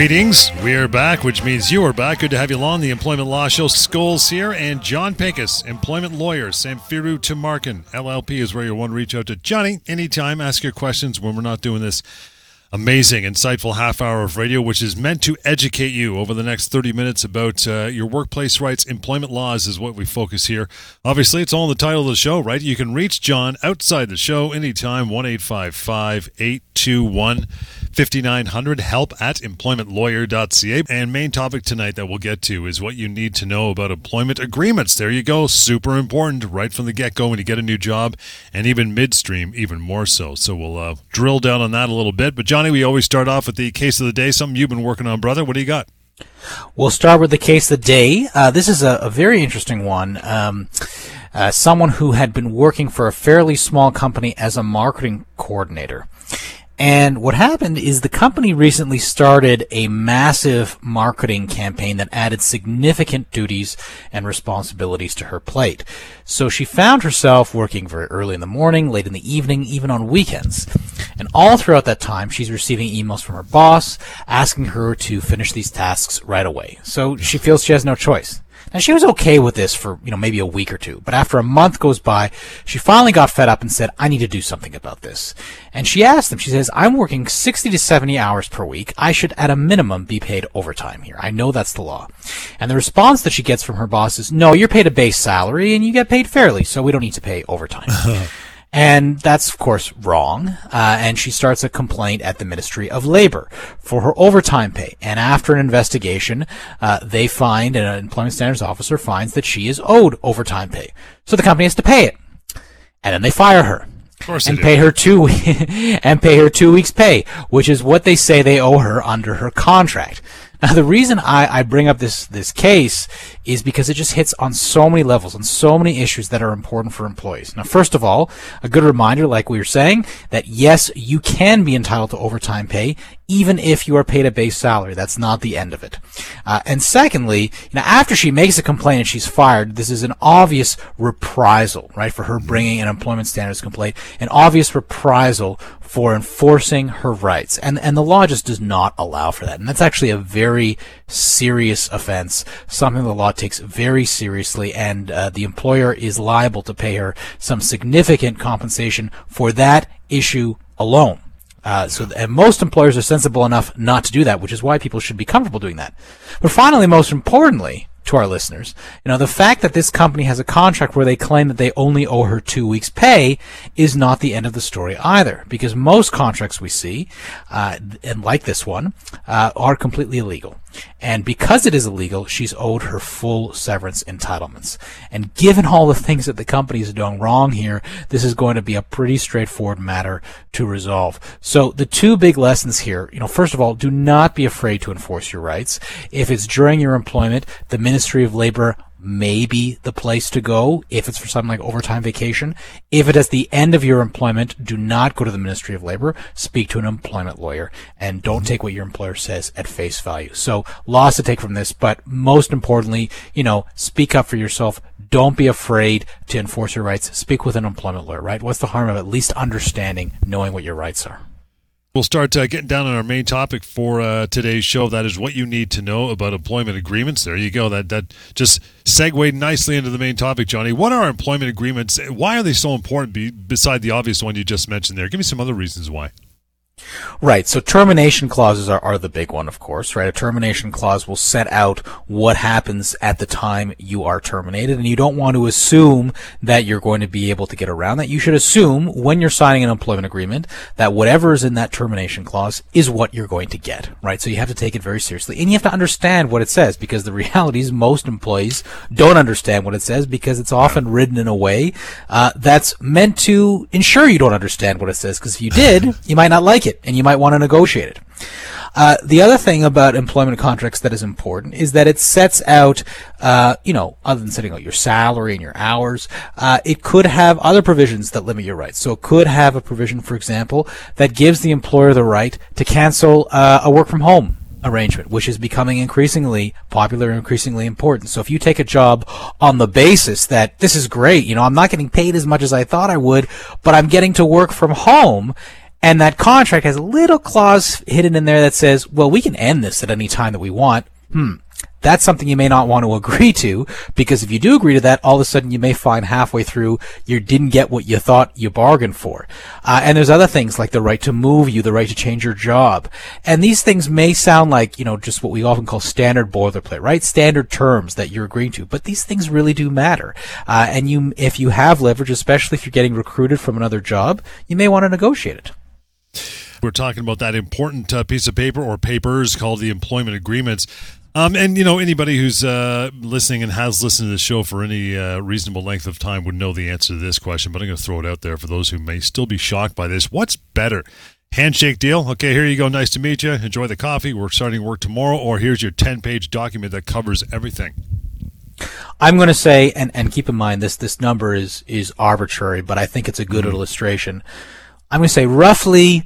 Greetings. We are back, which means you are back. Good to have you along. The Employment Law Show. Scholes here, and Jon Pinkus, employment lawyer, Samfiru Tamarkin, LLP is where you want to reach out to Johnny anytime. Ask your questions when we're not doing this amazing, insightful half hour of radio, which is meant to educate you over the next 30 minutes about uh, your workplace rights. Employment laws is what we focus here. Obviously, it's all in the title of the show, right? You can reach John outside the show anytime, 1 821 5900, help at employmentlawyer.ca. And main topic tonight that we'll get to is what you need to know about employment agreements. There you go. Super important right from the get go when you get a new job, and even midstream, even more so. So we'll uh, drill down on that a little bit. But, Johnny, we always start off with the case of the day, something you've been working on, brother. What do you got? We'll start with the case of the day. Uh, this is a, a very interesting one. Um, uh, someone who had been working for a fairly small company as a marketing coordinator. And what happened is the company recently started a massive marketing campaign that added significant duties and responsibilities to her plate. So she found herself working very early in the morning, late in the evening, even on weekends. And all throughout that time, she's receiving emails from her boss asking her to finish these tasks right away. So she feels she has no choice. And she was okay with this for, you know, maybe a week or two. But after a month goes by, she finally got fed up and said, I need to do something about this. And she asked them, she says, I'm working 60 to 70 hours per week. I should at a minimum be paid overtime here. I know that's the law. And the response that she gets from her boss is, no, you're paid a base salary and you get paid fairly, so we don't need to pay overtime. And that's, of course, wrong. Uh, and she starts a complaint at the Ministry of Labor for her overtime pay. And after an investigation, uh, they find, an employment standards officer finds that she is owed overtime pay. So the company has to pay it. And then they fire her. Of course And pay her two and pay her two weeks' pay, which is what they say they owe her under her contract. Now, the reason I, I bring up this this case is because it just hits on so many levels, on so many issues that are important for employees. Now, first of all, a good reminder, like we were saying, that yes, you can be entitled to overtime pay, even if you are paid a base salary. That's not the end of it. Uh, and secondly, you know, after she makes a complaint and she's fired, this is an obvious reprisal, right, for her bringing an employment standards complaint, an obvious reprisal for enforcing her rights. And, and the law just does not allow for that. And that's actually a very serious offense, something the law takes very seriously, and uh, the employer is liable to pay her some significant compensation for that issue alone. Uh, so, and most employers are sensible enough not to do that, which is why people should be comfortable doing that. But finally, most importantly, to our listeners, you know, the fact that this company has a contract where they claim that they only owe her two weeks' pay is not the end of the story either, because most contracts we see, uh, and like this one, uh, are completely illegal. And because it is illegal, she's owed her full severance entitlements. And given all the things that the company is doing wrong here, this is going to be a pretty straightforward matter to resolve. So the two big lessons here, you know, first of all, do not be afraid to enforce your rights. If it's during your employment, the Ministry of Labor may be the place to go if it's for something like overtime vacation. If it is the end of your employment, do not go to the Ministry of Labor. Speak to an employment lawyer and don't take what your employer says at face value. So lots to take from this, but most importantly, you know, speak up for yourself. Don't be afraid to enforce your rights. Speak with an employment lawyer, right? What's the harm of at least understanding, knowing what your rights are? We'll start uh, getting down on our main topic for uh, today's show. That is what you need to know about employment agreements. There you go. That that just segued nicely into the main topic, Johnny. What are employment agreements? Why are they so important? Be, beside the obvious one you just mentioned there, give me some other reasons why. Right. So termination clauses are, are the big one, of course, right? A termination clause will set out what happens at the time you are terminated, and you don't want to assume that you're going to be able to get around that. You should assume when you're signing an employment agreement that whatever is in that termination clause is what you're going to get, right? So you have to take it very seriously, and you have to understand what it says because the reality is most employees don't understand what it says because it's often written in a way uh, that's meant to ensure you don't understand what it says. Because if you did, you might not like it, and you might want to negotiate it. Uh, the other thing about employment contracts that is important is that it sets out, uh, you know, other than setting out your salary and your hours, uh, it could have other provisions that limit your rights. So it could have a provision, for example, that gives the employer the right to cancel uh, a work from home arrangement, which is becoming increasingly popular and increasingly important. So if you take a job on the basis that this is great, you know, I'm not getting paid as much as I thought I would, but I'm getting to work from home, and that contract has a little clause hidden in there that says, well, we can end this at any time that we want. Hmm. That's something you may not want to agree to because if you do agree to that, all of a sudden you may find halfway through you didn't get what you thought you bargained for. Uh, and there's other things like the right to move you, the right to change your job. And these things may sound like, you know, just what we often call standard boilerplate, right? Standard terms that you're agreeing to. But these things really do matter. Uh, and you, if you have leverage, especially if you're getting recruited from another job, you may want to negotiate it. We're talking about that important uh, piece of paper or papers called the employment agreements. Um, and you know anybody who's uh, listening and has listened to the show for any uh, reasonable length of time would know the answer to this question. But I'm going to throw it out there for those who may still be shocked by this. What's better, handshake deal? Okay, here you go. Nice to meet you. Enjoy the coffee. We're starting work tomorrow. Or here's your 10 page document that covers everything. I'm going to say, and, and keep in mind this this number is is arbitrary, but I think it's a good mm-hmm. illustration. I'm going to say roughly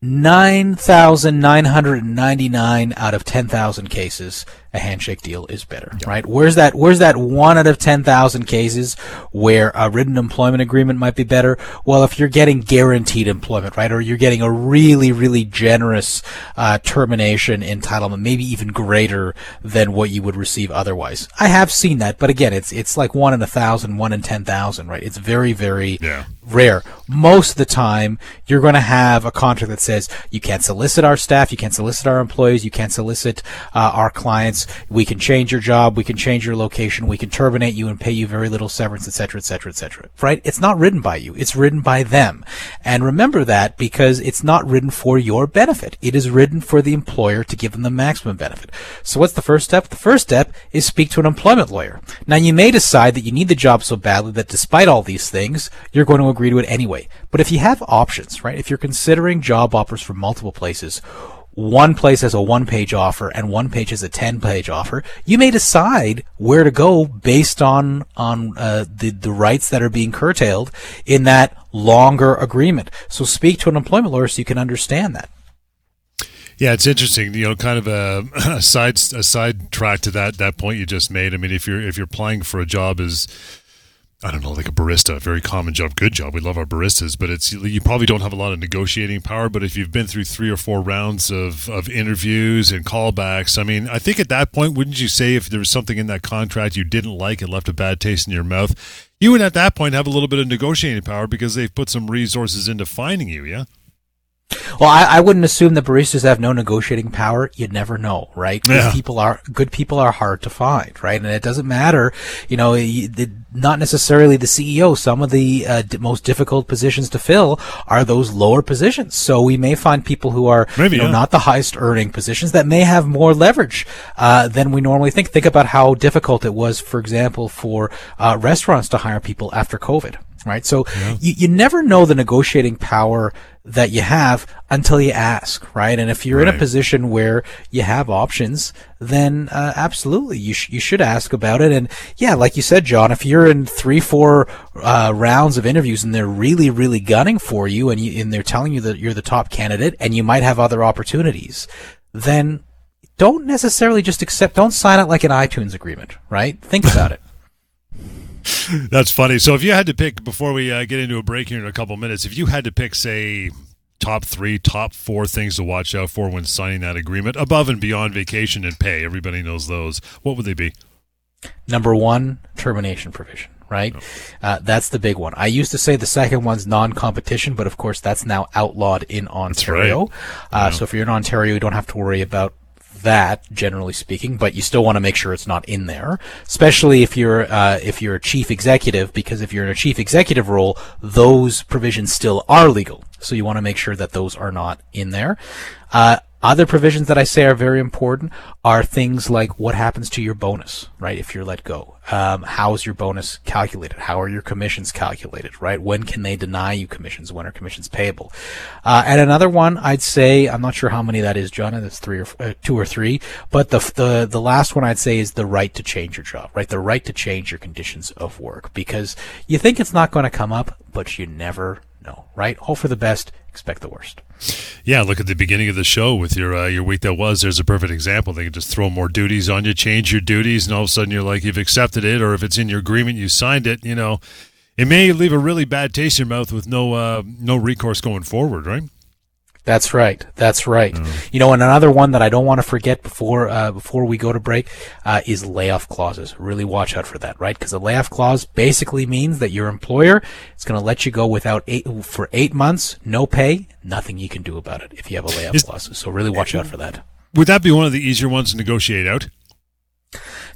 9,999 out of 10,000 cases a handshake deal is better, yep. right? Where's that, where's that one out of 10,000 cases where a written employment agreement might be better? Well, if you're getting guaranteed employment, right? Or you're getting a really, really generous, uh, termination entitlement, maybe even greater than what you would receive otherwise. I have seen that, but again, it's, it's like one in a thousand, one in 10,000, right? It's very, very yeah. Rare. Most of the time, you're going to have a contract that says you can't solicit our staff, you can't solicit our employees, you can't solicit, uh, our clients, we can change your job, we can change your location, we can terminate you and pay you very little severance, etc., etc., etc. Right? It's not written by you. It's written by them. And remember that because it's not written for your benefit. It is written for the employer to give them the maximum benefit. So what's the first step? The first step is speak to an employment lawyer. Now you may decide that you need the job so badly that despite all these things, you're going to agree to it anyway. But if you have options, right? If you're considering job offers from multiple places, one place has a one page offer and one page has a 10 page offer, you may decide where to go based on, on, uh, the, the rights that are being curtailed in that longer agreement. So speak to an employment lawyer so you can understand that. Yeah, it's interesting. You know, kind of a, a side a side track to that that point you just made. I mean, if you're if you're applying for a job as I don't know, like a barista, very common job, good job. We love our baristas, but it's you probably don't have a lot of negotiating power. But if you've been through three or four rounds of, of interviews and callbacks, I mean, I think at that point, wouldn't you say if there was something in that contract you didn't like and left a bad taste in your mouth, you would at that point have a little bit of negotiating power because they've put some resources into finding you, yeah? Well, I, I, wouldn't assume that baristas have no negotiating power. You'd never know, right? Yeah. People are good. People are hard to find, right? And it doesn't matter, you know, not necessarily the CEO. Some of the uh, most difficult positions to fill are those lower positions. So we may find people who are Maybe, you know, yeah. not the highest earning positions that may have more leverage uh, than we normally think. Think about how difficult it was, for example, for uh, restaurants to hire people after COVID right? So yeah. you, you never know the negotiating power that you have until you ask, right? And if you're right. in a position where you have options, then uh, absolutely you sh- you should ask about it. And yeah, like you said, John, if you're in three, four uh, rounds of interviews and they're really, really gunning for you, and you and they're telling you that you're the top candidate, and you might have other opportunities, then don't necessarily just accept. Don't sign it like an iTunes agreement, right? Think about it. That's funny. So if you had to pick before we uh, get into a break here in a couple minutes, if you had to pick, say, top three, top four things to watch out for when signing that agreement, above and beyond vacation and pay, everybody knows those. What would they be? Number one, termination provision right? Uh, that's the big one. I used to say the second one's non-competition, but of course that's now outlawed in Ontario. right. Uh, So if you're in Ontario, you don't have to worry about that, generally speaking, but you still want to make sure it's not in there, especially if you're uh, if you're a chief executive, because if you're in a chief executive role, those provisions still are legal. So you want to make sure that those are not in there. Uh, other provisions that I say are very important are things like what happens to your bonus, right? If you're let go, um, how is your bonus calculated? How are your commissions calculated, right? When can they deny you commissions? When are commissions payable? Uh, and another one, I'd say, I'm not sure how many that is, John. It's three or uh, two or three, but the the the last one I'd say is the right to change your job, right? The right to change your conditions of work because you think it's not going to come up, but you never know, right? Hope for the best, expect the worst. Yeah, look at the beginning of the show with your uh, your week that was. There's a perfect example. They can just throw more duties on you, change your duties, and all of a sudden you're like you've accepted it, or if it's in your agreement, you signed it. You know, it may leave a really bad taste in your mouth with no uh, no recourse going forward, right? That's right. That's right. You know, and another one that I don't want to forget before uh, before we go to break uh, is layoff clauses. Really watch out for that, right? Because a layoff clause basically means that your employer is going to let you go without eight for eight months, no pay, nothing you can do about it if you have a layoff Is- clause. So really watch out for that. Would that be one of the easier ones to negotiate out?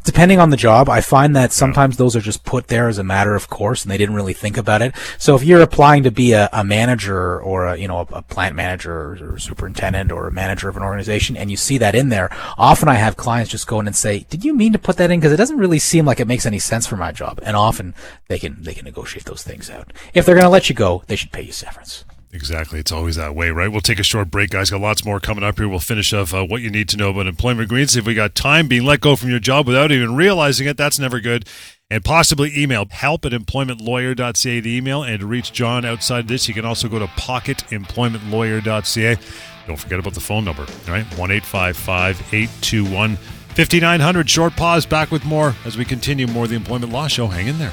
Depending on the job, I find that sometimes those are just put there as a matter of course, and they didn't really think about it. So if you're applying to be a, a manager or a you know a, a plant manager or, or superintendent or a manager of an organization, and you see that in there, often I have clients just go in and say, "Did you mean to put that in? Because it doesn't really seem like it makes any sense for my job." And often they can they can negotiate those things out. If they're going to let you go, they should pay you severance. Exactly. It's always that way, right? We'll take a short break, guys. Got lots more coming up here. We'll finish off uh, what you need to know about employment agreements. If we got time being let go from your job without even realizing it, that's never good. And possibly email help at employmentlawyer.ca the email. And to reach John outside this, you can also go to pocketemploymentlawyer.ca. Don't forget about the phone number, all right? 1 821 5900. Short pause. Back with more as we continue more of the Employment Law Show. Hang in there.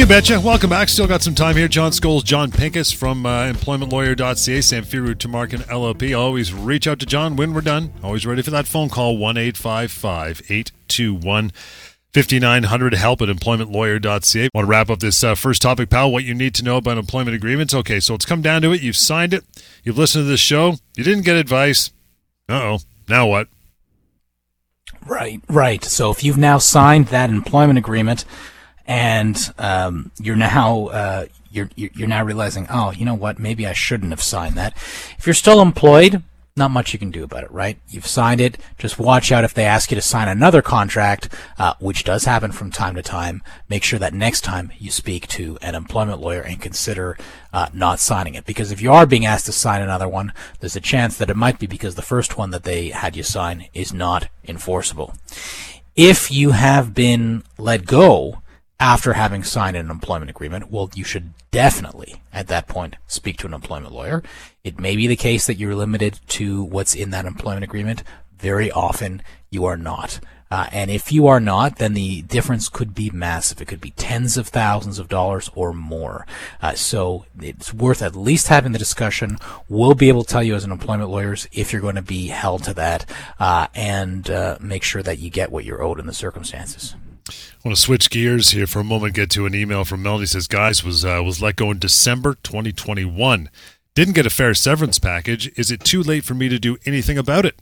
You betcha. Welcome back. Still got some time here. John Scholes, Jon Pinkus from uh, employmentlawyer.ca, Samfiru Tamarkin LLP. Always reach out to John when we're done. Always ready for that phone call, 1 855 821 5900. Help at employmentlawyer.ca. Want to wrap up this uh, first topic, pal? What you need to know about employment agreements. Okay, so it's come down to it. You've signed it. You've listened to this show. You didn't get advice. Uh oh. Now what? Right, right. So if you've now signed that employment agreement, and um, you're now uh, you're you're now realizing, oh, you know what? Maybe I shouldn't have signed that. If you're still employed, not much you can do about it, right? You've signed it. Just watch out if they ask you to sign another contract, uh, which does happen from time to time. Make sure that next time you speak to an employment lawyer and consider uh, not signing it, because if you are being asked to sign another one, there's a chance that it might be because the first one that they had you sign is not enforceable. If you have been let go after having signed an employment agreement, well, you should definitely, at that point, speak to an employment lawyer. It may be the case that you're limited to what's in that employment agreement. Very often, you are not. Uh, and if you are not, then the difference could be massive. It could be tens of thousands of dollars or more. Uh, so it's worth at least having the discussion. We'll be able to tell you as an employment lawyers if you're going to be held to that, uh, and uh, make sure that you get what you're owed in the circumstances. I want to switch gears here for a moment. Get to an email from Melody. Says, "Guys, was uh, was let go in December 2021. Didn't get a fair severance package. Is it too late for me to do anything about it?"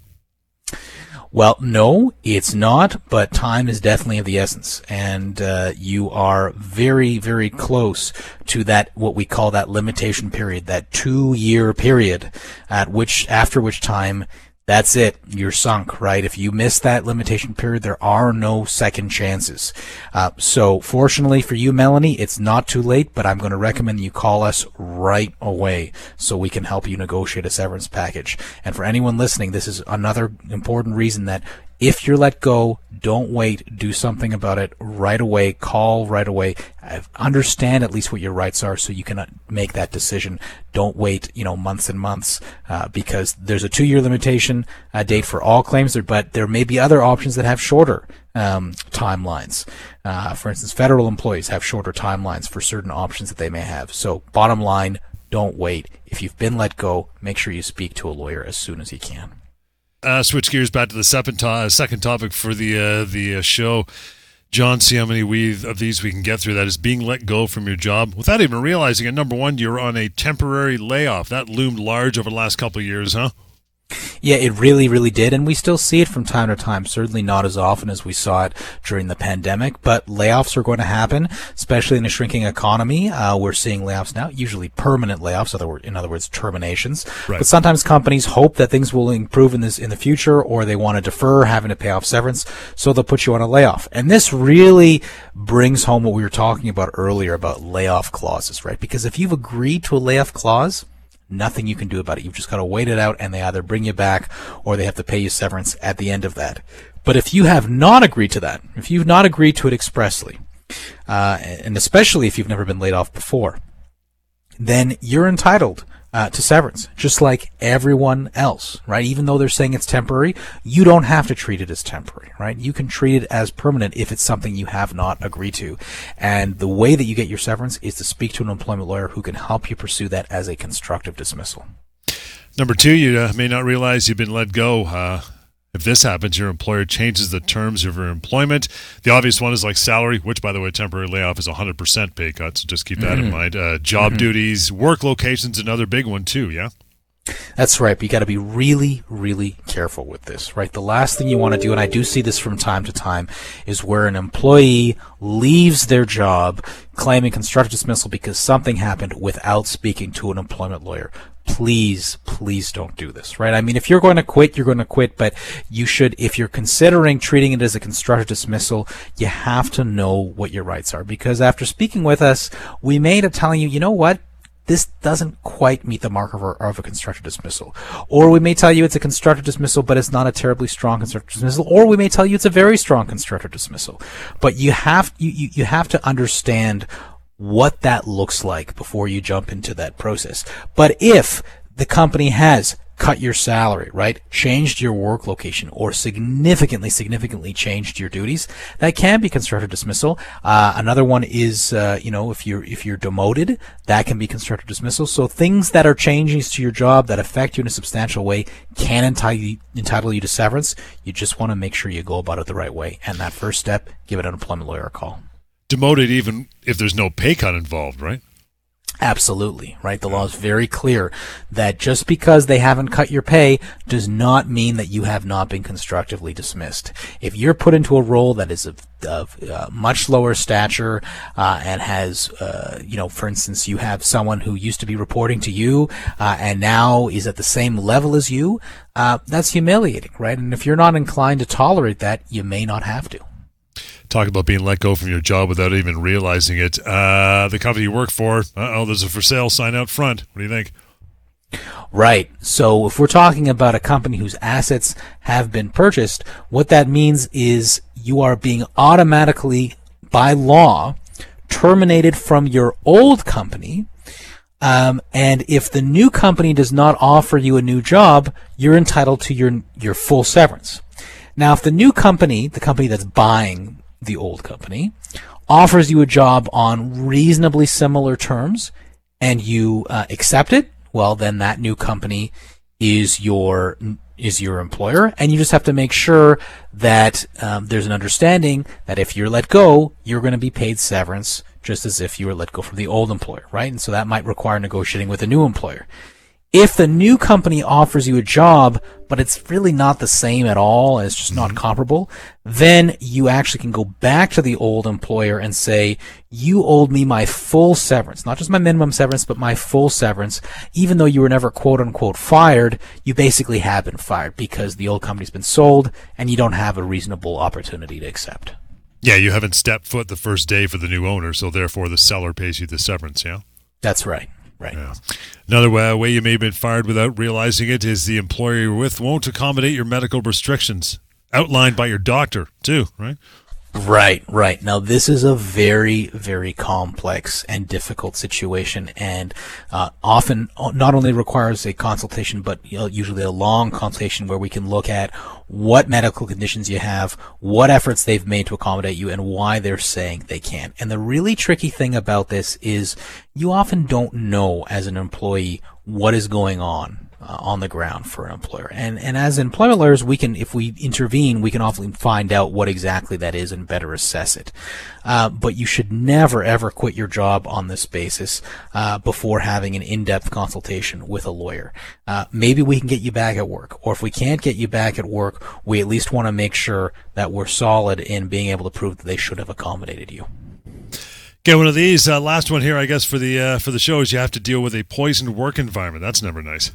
Well, no, it's not, but time is definitely of the essence. And uh, you are very, very close to that, what we call that limitation period, that two year period, at which, after which time that's it. You're sunk, right? If you miss that limitation period, there are no second chances. Uh, so fortunately for you, Melanie, it's not too late, but I'm going to recommend you call us right away so we can help you negotiate a severance package. And for anyone listening, this is another important reason that if you're let go, don't wait. Do something about it right away. Call right away. Understand at least what your rights are so you can uh, make that decision. Don't wait, you know, months and months, uh, because there's a two-year limitation uh, date for all claims, but there may be other options that have shorter um, timelines. Uh, for instance, federal employees have shorter timelines for certain options that they may have. So, bottom line, don't wait. If you've been let go, make sure you speak to a lawyer as soon as you can. Uh, switch gears back to the second, to- second topic for the uh, the uh, show. John, see how many we of these we can get through. That is being let go from your job without even realizing it. Number one, you're on a temporary layoff. That loomed large over the last couple of years, huh? Yeah, it really, really did, and we still see it from time to time. Certainly not as often as we saw it during the pandemic, but layoffs are going to happen, especially in a shrinking economy. Uh, we're seeing layoffs now, usually permanent layoffs, other in other words, terminations. Right. But sometimes companies hope that things will improve in this in the future, or they want to defer having to pay off severance, so they'll put you on a layoff. And this really brings home what we were talking about earlier about layoff clauses, right? Because if you've agreed to a layoff clause, nothing you can do about it. You've just got to wait it out and they either bring you back or they have to pay you severance at the end of that. But if you have not agreed to that, if you've not agreed to it expressly, uh, and especially if you've never been laid off before, then you're entitled uh, to severance, just like everyone else, right? Even though they're saying it's temporary, you don't have to treat it as temporary, right? You can treat it as permanent if it's something you have not agreed to. And the way that you get your severance is to speak to an employment lawyer who can help you pursue that as a constructive dismissal. Number two, you uh, may not realize you've been let go. Uh, if this happens, your employer changes the terms of your employment. The obvious one is like salary, which, by the way, temporary layoff is 100% pay cut. So just keep that mm-hmm. in mind. Uh, job mm-hmm. duties, work locations, another big one, too, yeah? That's right. But you got to be really, really careful with this, right? The last thing you want to do, and I do see this from time to time, is where an employee leaves their job claiming constructive dismissal because something happened without speaking to an employment lawyer please, please don't do this, right? I mean, if you're going to quit, you're going to quit, but you should, if you're considering treating it as a constructive dismissal, you have to know what your rights are. Because after speaking with us, we may end up telling you, you know what? This doesn't quite meet the mark of a, of a constructive dismissal. Or we may tell you it's a constructive dismissal, but it's not a terribly strong constructive dismissal. Or we may tell you it's a very strong constructive dismissal. But you have, you, you, you have to understand what that looks like before you jump into that process. But if the company has cut your salary, right? Changed your work location or significantly, significantly changed your duties. That can be constructive dismissal. Uh, another one is, uh, you know, if you're, if you're demoted, that can be constructive dismissal. So things that are changes to your job that affect you in a substantial way can entitle entitle you to severance. You just want to make sure you go about it the right way. And that first step, give an unemployment lawyer a call demoted even if there's no pay cut involved, right? Absolutely, right? The law is very clear that just because they haven't cut your pay does not mean that you have not been constructively dismissed. If you're put into a role that is of, of uh, much lower stature uh, and has, uh, you know, for instance, you have someone who used to be reporting to you uh, and now is at the same level as you, uh, that's humiliating, right? And if you're not inclined to tolerate that, you may not have to talk about being let go from your job without even realizing it. Uh, the company you work for, oh, there's a for sale sign out front. What do you think? Right. So if we're talking about a company whose assets have been purchased, what that means is you are being automatically, by law, terminated from your old company. Um, and if the new company does not offer you a new job, you're entitled to your your full severance. Now, if the new company, the company that's buying the old company, offers you a job on reasonably similar terms and you uh, accept it, well, then that new company is your is your employer, and you just have to make sure that um, there's an understanding that if you're let go, you're going to be paid severance just as if you were let go from the old employer, right? And so that might require negotiating with a new employer. If the new company offers you a job, but it's really not the same at all, it's just not mm-hmm. comparable, then you actually can go back to the old employer and say, you owed me my full severance, not just my minimum severance, but my full severance. Even though you were never quote unquote fired, you basically have been fired because the old company's been sold and you don't have a reasonable opportunity to accept. Yeah, you haven't stepped foot the first day for the new owner, so therefore the seller pays you the severance, yeah? That's right. Right. Yeah. Another way, way you may have been fired without realizing it is the employer you're with won't accommodate your medical restrictions outlined by your doctor, too, right? Right, right. Now, this is a very, very complex and difficult situation, and uh, often not only requires a consultation, but usually a long consultation where we can look at what medical conditions you have, what efforts they've made to accommodate you, and why they're saying they can't. And the really tricky thing about this is you often don't know as an employee what is going on uh, on the ground for an employer. And and as employment lawyers, we can, if we intervene, we can often find out what exactly that is and better assess it. Uh, but you should never ever quit your job on this basis uh, before having an in-depth consultation with a lawyer. Uh, maybe we can get you back at work, or if we can't get you back at work, we at least want to make sure that we're solid in being able to prove that they should have accommodated you. Get one of these. Uh, last one here, I guess, for the uh, for the show is you have to deal with a poisoned work environment. That's never nice.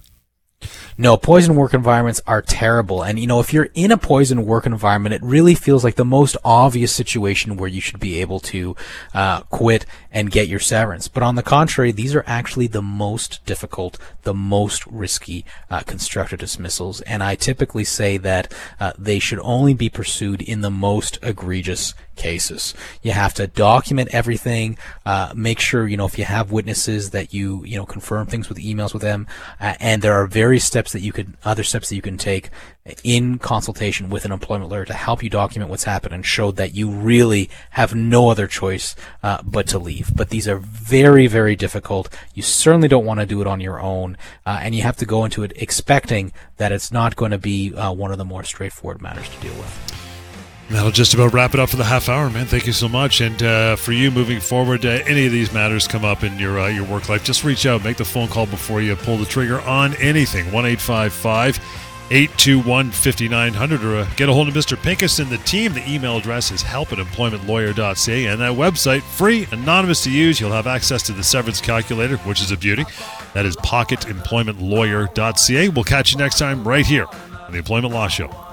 No, poison work environments are terrible. And, you know, if you're in a poison work environment, it really feels like the most obvious situation where you should be able to uh, quit and get your severance. But on the contrary, these are actually the most difficult, the most risky uh, constructive dismissals. And I typically say that uh, they should only be pursued in the most egregious cases. You have to document everything, uh, make sure, you know, if you have witnesses that you, you know, confirm things with emails with them. Uh, and there are various steps that you could, other steps that you can take in consultation with an employment lawyer to help you document what's happened and show that you really have no other choice uh, but to leave. But these are very, very difficult. You certainly don't want to do it on your own, uh, and you have to go into it expecting that it's not going to be uh, one of the more straightforward matters to deal with. That'll just about wrap it up for the half hour, man. Thank you so much. And uh, for you moving forward, uh, any of these matters come up in your uh, your work life, just reach out, make the phone call before you pull the trigger on anything. One eight five five. 821 5900 or uh, get a hold of Mr. Pinkus and the team. The email address is help at employmentlawyer.ca and that website, free, anonymous to use. You'll have access to the severance calculator, which is a beauty. That is pocketemploymentlawyer.ca. We'll catch you next time right here on the Employment Law Show.